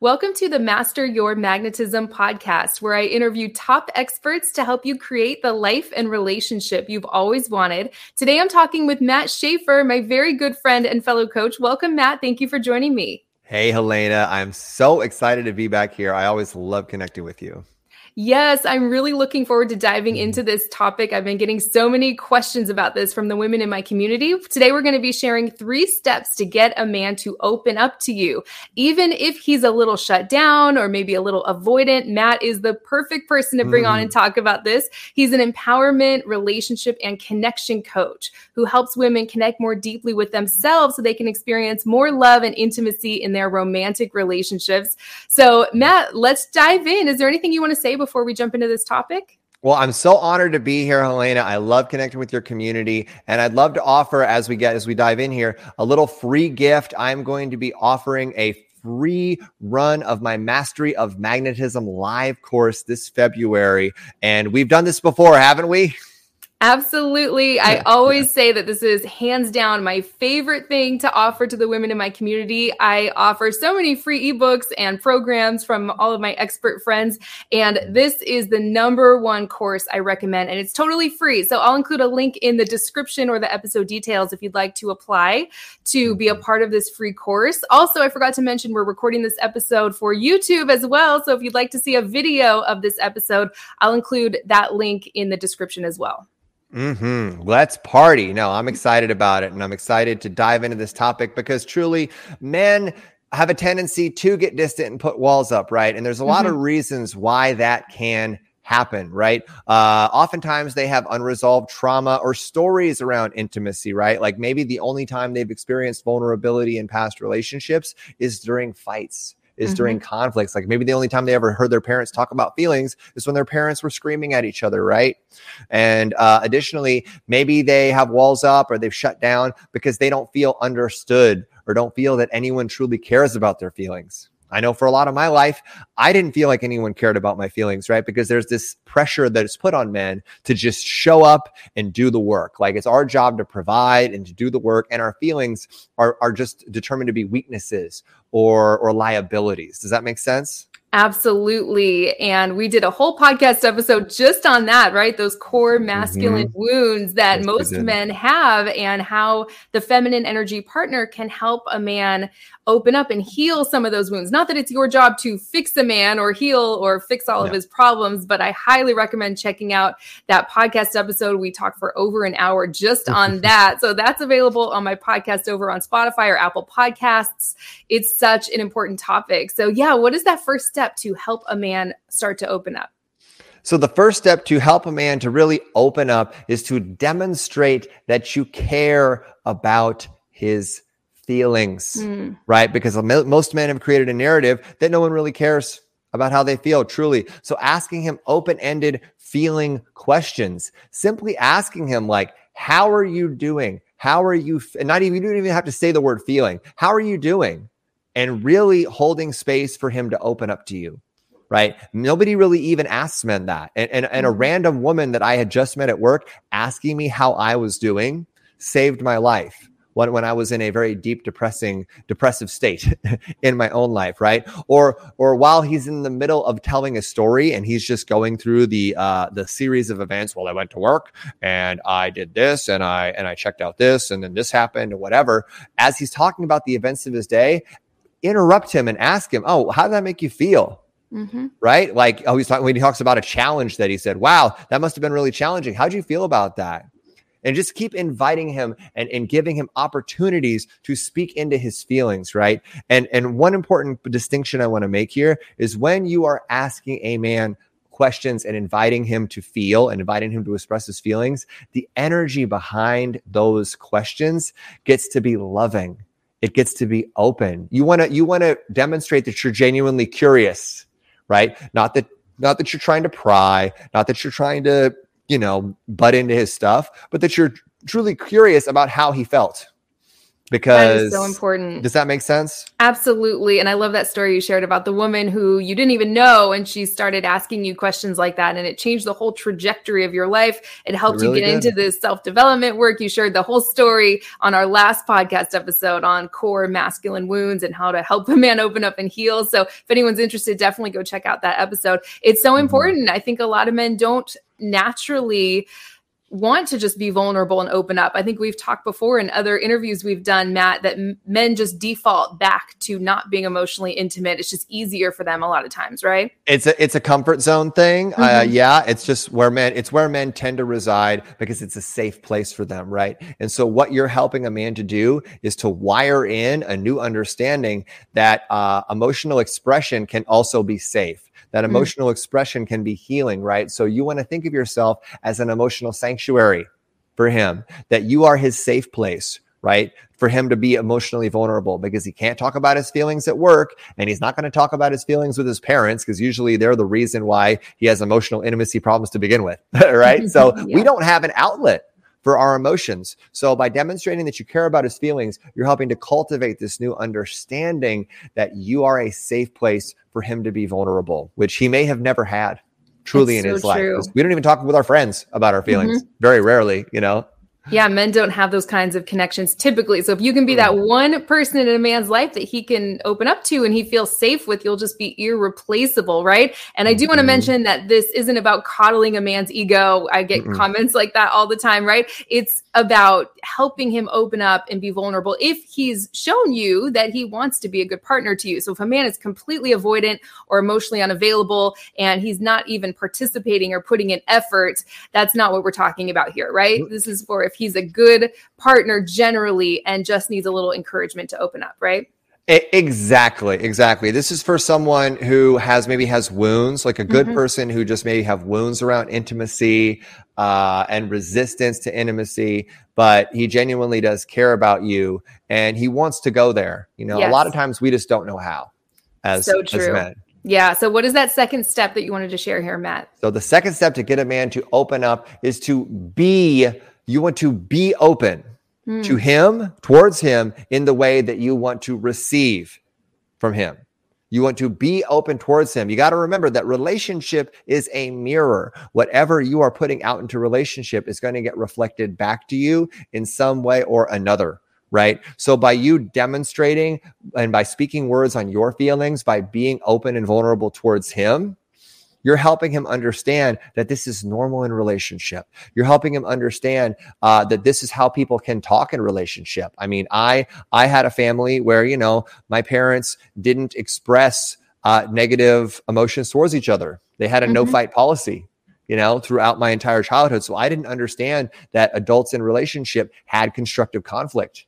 Welcome to the Master Your Magnetism podcast, where I interview top experts to help you create the life and relationship you've always wanted. Today, I'm talking with Matt Schaefer, my very good friend and fellow coach. Welcome, Matt. Thank you for joining me. Hey, Helena. I'm so excited to be back here. I always love connecting with you. Yes, I'm really looking forward to diving mm-hmm. into this topic. I've been getting so many questions about this from the women in my community. Today, we're going to be sharing three steps to get a man to open up to you. Even if he's a little shut down or maybe a little avoidant, Matt is the perfect person to bring mm. on and mm-hmm. talk about this. He's an empowerment, relationship, and connection coach who helps women connect more deeply with themselves so they can experience more love and intimacy in their romantic relationships. So, Matt, let's dive in. Is there anything you want to say before? Before we jump into this topic? Well, I'm so honored to be here, Helena. I love connecting with your community, and I'd love to offer as we get as we dive in here a little free gift. I'm going to be offering a free run of my Mastery of Magnetism live course this February, and we've done this before, haven't we? Absolutely. I always say that this is hands down my favorite thing to offer to the women in my community. I offer so many free ebooks and programs from all of my expert friends. And this is the number one course I recommend. And it's totally free. So I'll include a link in the description or the episode details if you'd like to apply to be a mm-hmm. part of this free course. Also, I forgot to mention we're recording this episode for YouTube as well. So if you'd like to see a video of this episode, I'll include that link in the description as well. Hmm. Let's party. No, I'm excited about it, and I'm excited to dive into this topic because truly, men have a tendency to get distant and put walls up, right? And there's a lot mm-hmm. of reasons why that can happen, right? Uh, oftentimes they have unresolved trauma or stories around intimacy, right? Like maybe the only time they've experienced vulnerability in past relationships is during fights is mm-hmm. during conflicts. Like maybe the only time they ever heard their parents talk about feelings is when their parents were screaming at each other, right? And uh, additionally, maybe they have walls up or they've shut down because they don't feel understood or don't feel that anyone truly cares about their feelings. I know for a lot of my life, I didn't feel like anyone cared about my feelings, right? Because there's this pressure that is put on men to just show up and do the work. Like it's our job to provide and to do the work, and our feelings are, are just determined to be weaknesses or or liabilities. Does that make sense? Absolutely. And we did a whole podcast episode just on that, right? Those core masculine mm-hmm. wounds that yes, most men have, and how the feminine energy partner can help a man open up and heal some of those wounds. Not that it's your job to fix a man or heal or fix all yeah. of his problems, but I highly recommend checking out that podcast episode. We talked for over an hour just on that. So that's available on my podcast over on Spotify or Apple Podcasts. It's such an important topic. So, yeah, what is that first step to help a man start to open up? So, the first step to help a man to really open up is to demonstrate that you care about his feelings, mm. right? Because most men have created a narrative that no one really cares about how they feel truly. So asking him open-ended feeling questions, simply asking him like, how are you doing? How are you? F-? And not even, you don't even have to say the word feeling. How are you doing? And really holding space for him to open up to you right? Nobody really even asks men that. And, and, and a mm-hmm. random woman that I had just met at work asking me how I was doing saved my life when, when I was in a very deep depressing depressive state in my own life, right? Or or while he's in the middle of telling a story and he's just going through the uh, the series of events. Well, I went to work and I did this and I and I checked out this and then this happened or whatever. As he's talking about the events of his day, interrupt him and ask him, "Oh, how did that make you feel?" Mm-hmm. Right? Like, oh, he's talking when he talks about a challenge that he said, Wow, that must have been really challenging. How'd you feel about that? and just keep inviting him and, and giving him opportunities to speak into his feelings right and and one important distinction i want to make here is when you are asking a man questions and inviting him to feel and inviting him to express his feelings, the energy behind those questions gets to be loving. It gets to be open. You want to you want to demonstrate that you're genuinely curious, right? Not that not that you're trying to pry, not that you're trying to, you know, butt into his stuff, but that you're truly curious about how he felt because it's so important. Does that make sense? Absolutely. And I love that story you shared about the woman who you didn't even know and she started asking you questions like that and it changed the whole trajectory of your life. It helped it really you get did. into this self-development work. You shared the whole story on our last podcast episode on core masculine wounds and how to help a man open up and heal. So if anyone's interested, definitely go check out that episode. It's so mm-hmm. important. I think a lot of men don't naturally want to just be vulnerable and open up. I think we've talked before in other interviews we've done, Matt, that men just default back to not being emotionally intimate. It's just easier for them a lot of times, right? It's a it's a comfort zone thing. Uh, mm-hmm. Uh, yeah, it's just where men it's where men tend to reside because it's a safe place for them, right? And so what you're helping a man to do is to wire in a new understanding that uh, emotional expression can also be safe that mm. emotional mm. expression can be healing, right? So you want to think of yourself as an emotional sanctuary for him, that you are his safe place, right? For him to be emotionally vulnerable because he can't talk about his feelings at work and he's not going to talk about his feelings with his parents because usually they're the reason why he has emotional intimacy problems to begin with, right? so yeah. we don't have an outlet for our emotions. So by demonstrating that you care about his feelings, you're helping to cultivate this new understanding that you are a safe place for him to be vulnerable, which he may have never had truly That's in so his true. life. We don't even talk with our friends about our feelings mm-hmm. very rarely, you know. Yeah, men don't have those kinds of connections typically. So if you can be that one person in a man's life that he can open up to and he feels safe with, you'll just be irreplaceable, right? And I do want to mm-hmm. mention that this isn't about coddling a man's ego. I get mm-hmm. comments like that all the time, right? It's about helping him open up and be vulnerable if he's shown you that he wants to be a good partner to you. So if a man is completely avoidant or emotionally unavailable and he's not even participating or putting in effort, that's not what we're talking about here, right? Mm-hmm. This is for if he's a good partner generally and just needs a little encouragement to open up, right? Exactly, exactly. This is for someone who has maybe has wounds, like a good mm-hmm. person who just maybe have wounds around intimacy uh, and resistance to intimacy, but he genuinely does care about you and he wants to go there. You know, yes. a lot of times we just don't know how. As so true. As men. Yeah. So, what is that second step that you wanted to share here, Matt? So, the second step to get a man to open up is to be. You want to be open mm. to him, towards him, in the way that you want to receive from him. You want to be open towards him. You got to remember that relationship is a mirror. Whatever you are putting out into relationship is going to get reflected back to you in some way or another right? So by you demonstrating and by speaking words on your feelings, by being open and vulnerable towards him, you're helping him understand that this is normal in relationship. You're helping him understand uh, that this is how people can talk in relationship. I mean, I I had a family where you know my parents didn't express uh, negative emotions towards each other. They had a mm-hmm. no fight policy you know, throughout my entire childhood. So I didn't understand that adults in relationship had constructive conflict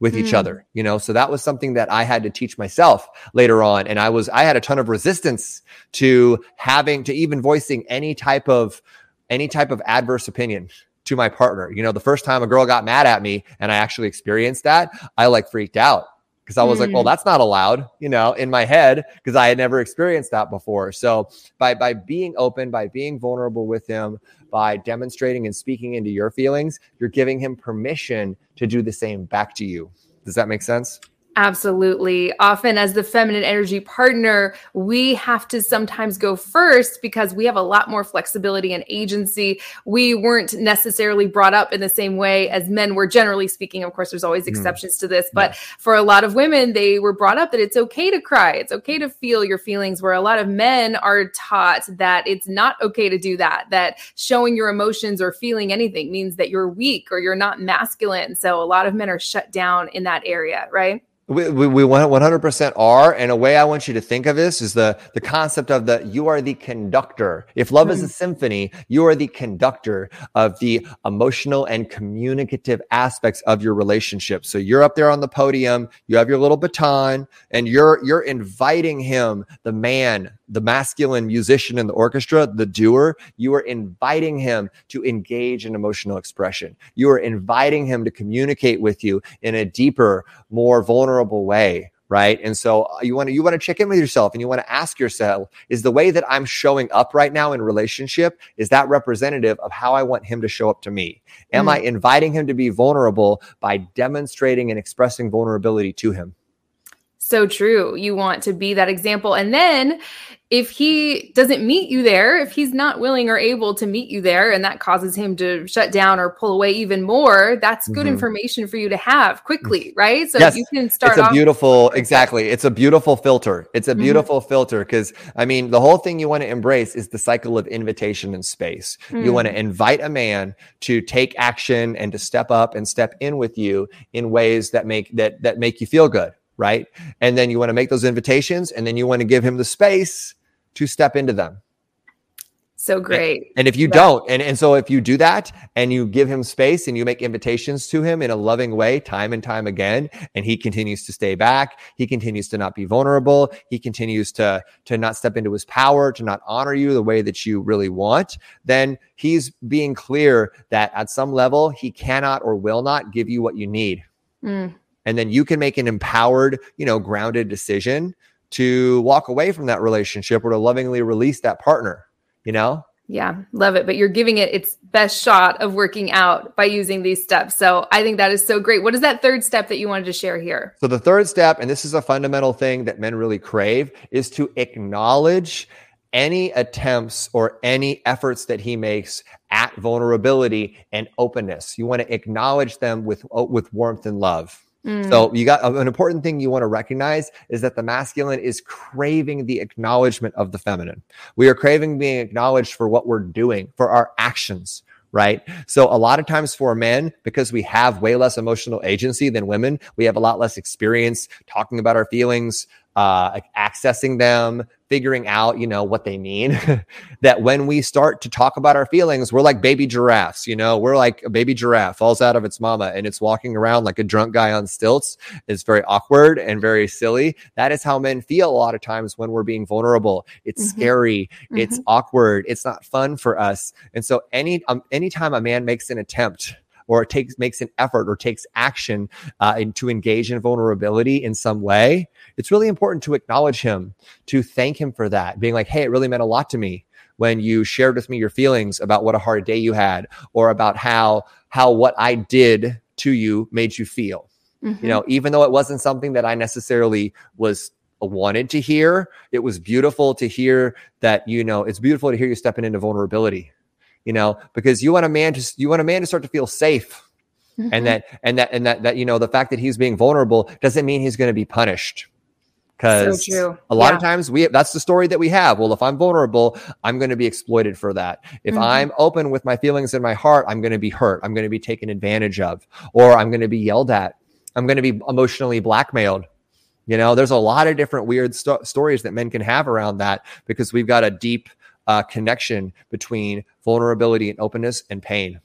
with mm. each other you know so that was something that i had to teach myself later on and i was i had a ton of resistance to having to even voicing any type of any type of adverse opinion to my partner you know the first time a girl got mad at me and i actually experienced that i like freaked out because I was mm. like, well, mm. that's not allowed, you know, in my head because I had never experienced that before. So by by being open, by being vulnerable with him, by demonstrating and speaking into your feelings, you're giving him permission to do the same back to you. Does that make sense? Absolutely. Often, as the feminine energy partner, we have to sometimes go first because we have a lot more flexibility and agency. We weren't necessarily brought up in the same way as men were, generally speaking. Of course, there's always mm-hmm. exceptions mm. to this, but yeah. for a lot of women, they were brought up that it's okay to cry, it's okay to feel your feelings, where a lot of men are taught that it's not okay to do that, that showing your emotions or feeling anything means that you're weak or you're not masculine. So a lot of men are shut down in that area, right? We, we, we 100% are. And a way I want you to think of this is the, the concept of the you are the conductor. If love mm. is a symphony, you are the conductor of the emotional and communicative aspects of your relationship. So you're up there on the podium, you have your little baton, and you're you're inviting him, the man, the masculine musician in the orchestra, the doer, you are inviting him to engage in emotional expression. You are inviting him to communicate with you in a deeper, more vulnerable way right and so uh, you want to you want to check in with yourself and you want to ask yourself is the way that i'm showing up right now in relationship is that representative of how i want him to show up to me am mm. i inviting him to be vulnerable by demonstrating and expressing vulnerability to him so true. You want to be that example. And then if he doesn't meet you there, if he's not willing or able to meet you there, and that causes him to shut down or pull away even more, that's good mm-hmm. information for you to have quickly, right? So yes, you can start. It's a beautiful, exactly. It's a beautiful filter. It's a mm-hmm. beautiful mm-hmm. filter because I mean, the whole thing you want to embrace is the cycle of invitation and space. Mm-hmm. You want to invite a man to take action and to step up and step in with you in ways that make that that make you feel good right? And then you want to make those invitations and then you want to give him the space to step into them. So great. And, and if you yeah. don't, and, and so if you do that and you give him space and you make invitations to him in a loving way, time and time again, and he continues to stay back, he continues to not be vulnerable, he continues to, to not step into his power, to not honor you the way that you really want, then he's being clear that at some level he cannot or will not give you what you need. Mm and then you can make an empowered you know grounded decision to walk away from that relationship or to lovingly release that partner you know yeah, love it. But you're giving it its best shot of working out by using these steps. So I think that is so great. What is that third step that you wanted to share here? So the third step, and this is a fundamental thing that men really crave, is to acknowledge any attempts or any efforts that he makes at vulnerability and openness. You want to acknowledge them with, with warmth and love. Mm. So you got an important thing you want to recognize is that the masculine is craving the acknowledgement of the feminine. We are craving being acknowledged for what we're doing, for our actions, right? So a lot of times for men, because we have way less emotional agency than women, we have a lot less experience talking about our feelings, uh, accessing them, figuring out, you know, what they mean. that when we start to talk about our feelings, we're like baby giraffes, you know, we're like a baby giraffe falls out of its mama and it's walking around like a drunk guy on stilts. It's very awkward and very silly. That is how men feel a lot of times when we're being vulnerable. It's mm-hmm. scary. Mm-hmm. It's awkward. It's not fun for us. And so any, um, anytime a man makes an attempt or it takes makes an effort or takes action uh, to engage in vulnerability in some way, it's really important to acknowledge him, to thank him for that, being like, "Hey, it really meant a lot to me." when you shared with me your feelings about what a hard day you had or about how how what I did to you made you feel. Mm-hmm. You know, even though it wasn't something that I necessarily was wanted to hear, it was beautiful to hear that, you know, it's beautiful to hear you stepping into vulnerability you know, because you want a man to you want a man to start to feel safe. Mm-hmm. And that and that and that that you know the fact that he's being vulnerable doesn't mean he's going to be punished because so a lot yeah. of times we that's the story that we have well if i'm vulnerable i'm going to be exploited for that if mm-hmm. i'm open with my feelings in my heart i'm going to be hurt i'm going to be taken advantage of or i'm going to be yelled at i'm going to be emotionally blackmailed you know there's a lot of different weird st- stories that men can have around that because we've got a deep uh, connection between vulnerability and openness and pain.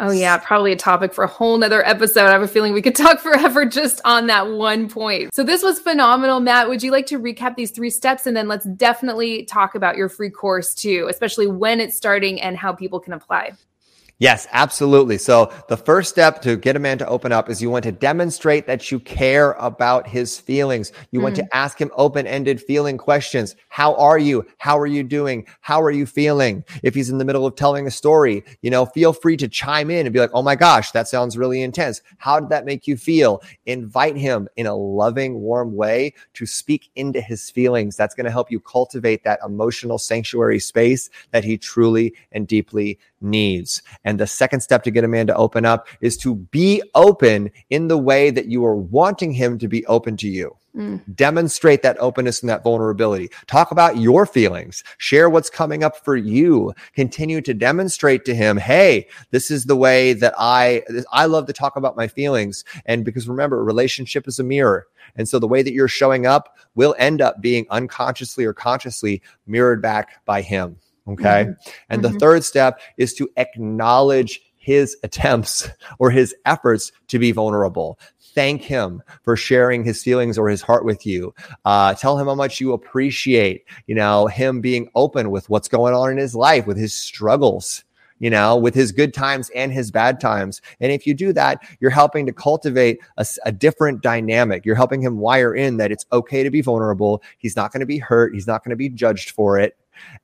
Oh yeah, probably a topic for a whole nother episode. I have a feeling we could talk forever just on that one point. So this was phenomenal, Matt. Would you like to recap these three steps and then let's definitely talk about your free course too, especially when it's starting and how people can apply? Yes, absolutely. So the first step to get a man to open up is you want to demonstrate that you care about his feelings. You mm. want to mm. ask him open-ended feeling questions. How are you? How are you doing? How are you feeling? If he's in the middle of telling a story, you know, feel free to chime in and be like, "Oh my gosh, that sounds really intense. How did that make you feel?" Invite him in a loving, warm way to speak into his feelings. That's going to help you cultivate that emotional sanctuary space that he truly and deeply needs. And the second step to get a man to open up is to be open in the way that you are wanting him to be open to you. Mm. Demonstrate that openness and that vulnerability. Talk about your feelings. Share what's coming up for you. Continue to demonstrate to him, hey, this is the way that I I love to talk about my feelings. And because remember, relationship is a mirror. And so the way that you're showing up will end up being unconsciously or consciously mirrored back by him. Okay. Mm-hmm. And mm-hmm. the third step is to acknowledge his attempts or his efforts to be vulnerable thank him for sharing his feelings or his heart with you. Uh, tell him how much you appreciate, you know, him being open with what's going on in his life, with his struggles you know, with his good times and his bad times. And if you do that, you're helping to cultivate a, a, different dynamic. You're helping him wire in that it's okay to be vulnerable. He's not going to be hurt. He's not going to be judged for it.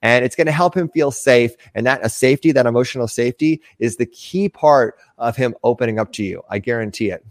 And it's going to help him feel safe. And that a safety, that emotional safety is the key part of him opening up to you. I guarantee it.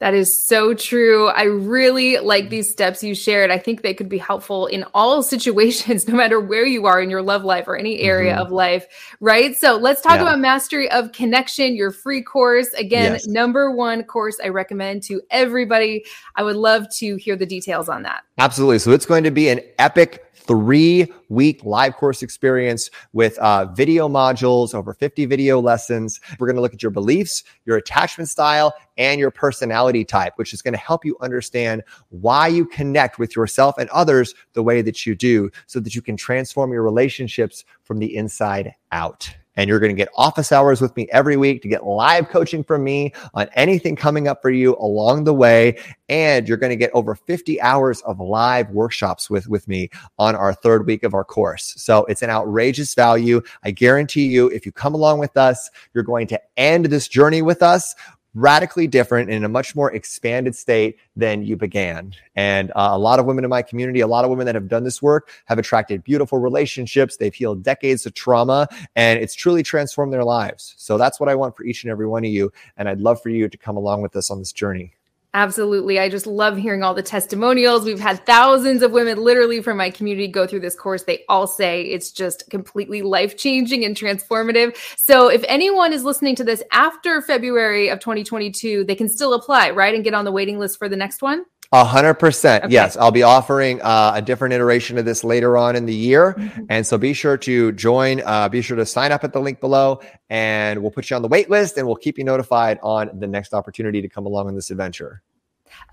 That is so true. I really like these steps you shared. I think they could be helpful in all situations, no matter where you are in your love life or any area mm-hmm. of life, right? So let's talk yeah. about Mastery of Connection, your free course. Again, yes. number one course I recommend to everybody. I would love to hear the details on that. Absolutely. So it's going to be an epic three week live course experience with uh, video modules, over 50 video lessons. We're going to look at your beliefs, your attachment style, and your personality type, which is going to help you understand why you connect with yourself and others the way that you do so that you can transform your relationships from the inside out and you're going to get office hours with me every week to get live coaching from me on anything coming up for you along the way. And you're going to get over 50 hours of live workshops with, with me on our third week of our course. So it's an outrageous value. I guarantee you, if you come along with us, you're going to end this journey with us radically different in a much more expanded state than you began. And uh, a lot of women in my community, a lot of women that have done this work have attracted beautiful relationships. They've healed decades of trauma and it's truly transformed their lives. So that's what I want for each and every one of you. And I'd love for you to come along with us on this journey. Absolutely. I just love hearing all the testimonials. We've had thousands of women literally from my community go through this course. They all say it's just completely life changing and transformative. So, if anyone is listening to this after February of 2022, they can still apply, right? And get on the waiting list for the next one? A hundred percent. Yes. I'll be offering uh, a different iteration of this later on in the year. Mm-hmm. And so be sure to join, uh, be sure to sign up at the link below and we'll put you on the wait list and we'll keep you notified on the next opportunity to come along on this adventure.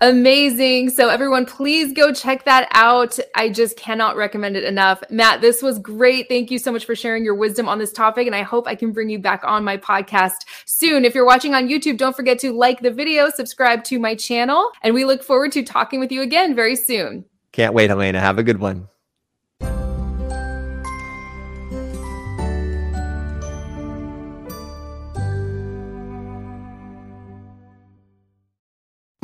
Amazing. So, everyone, please go check that out. I just cannot recommend it enough. Matt, this was great. Thank you so much for sharing your wisdom on this topic. And I hope I can bring you back on my podcast soon. If you're watching on YouTube, don't forget to like the video, subscribe to my channel, and we look forward to talking with you again very soon. Can't wait, Helena. Have a good one.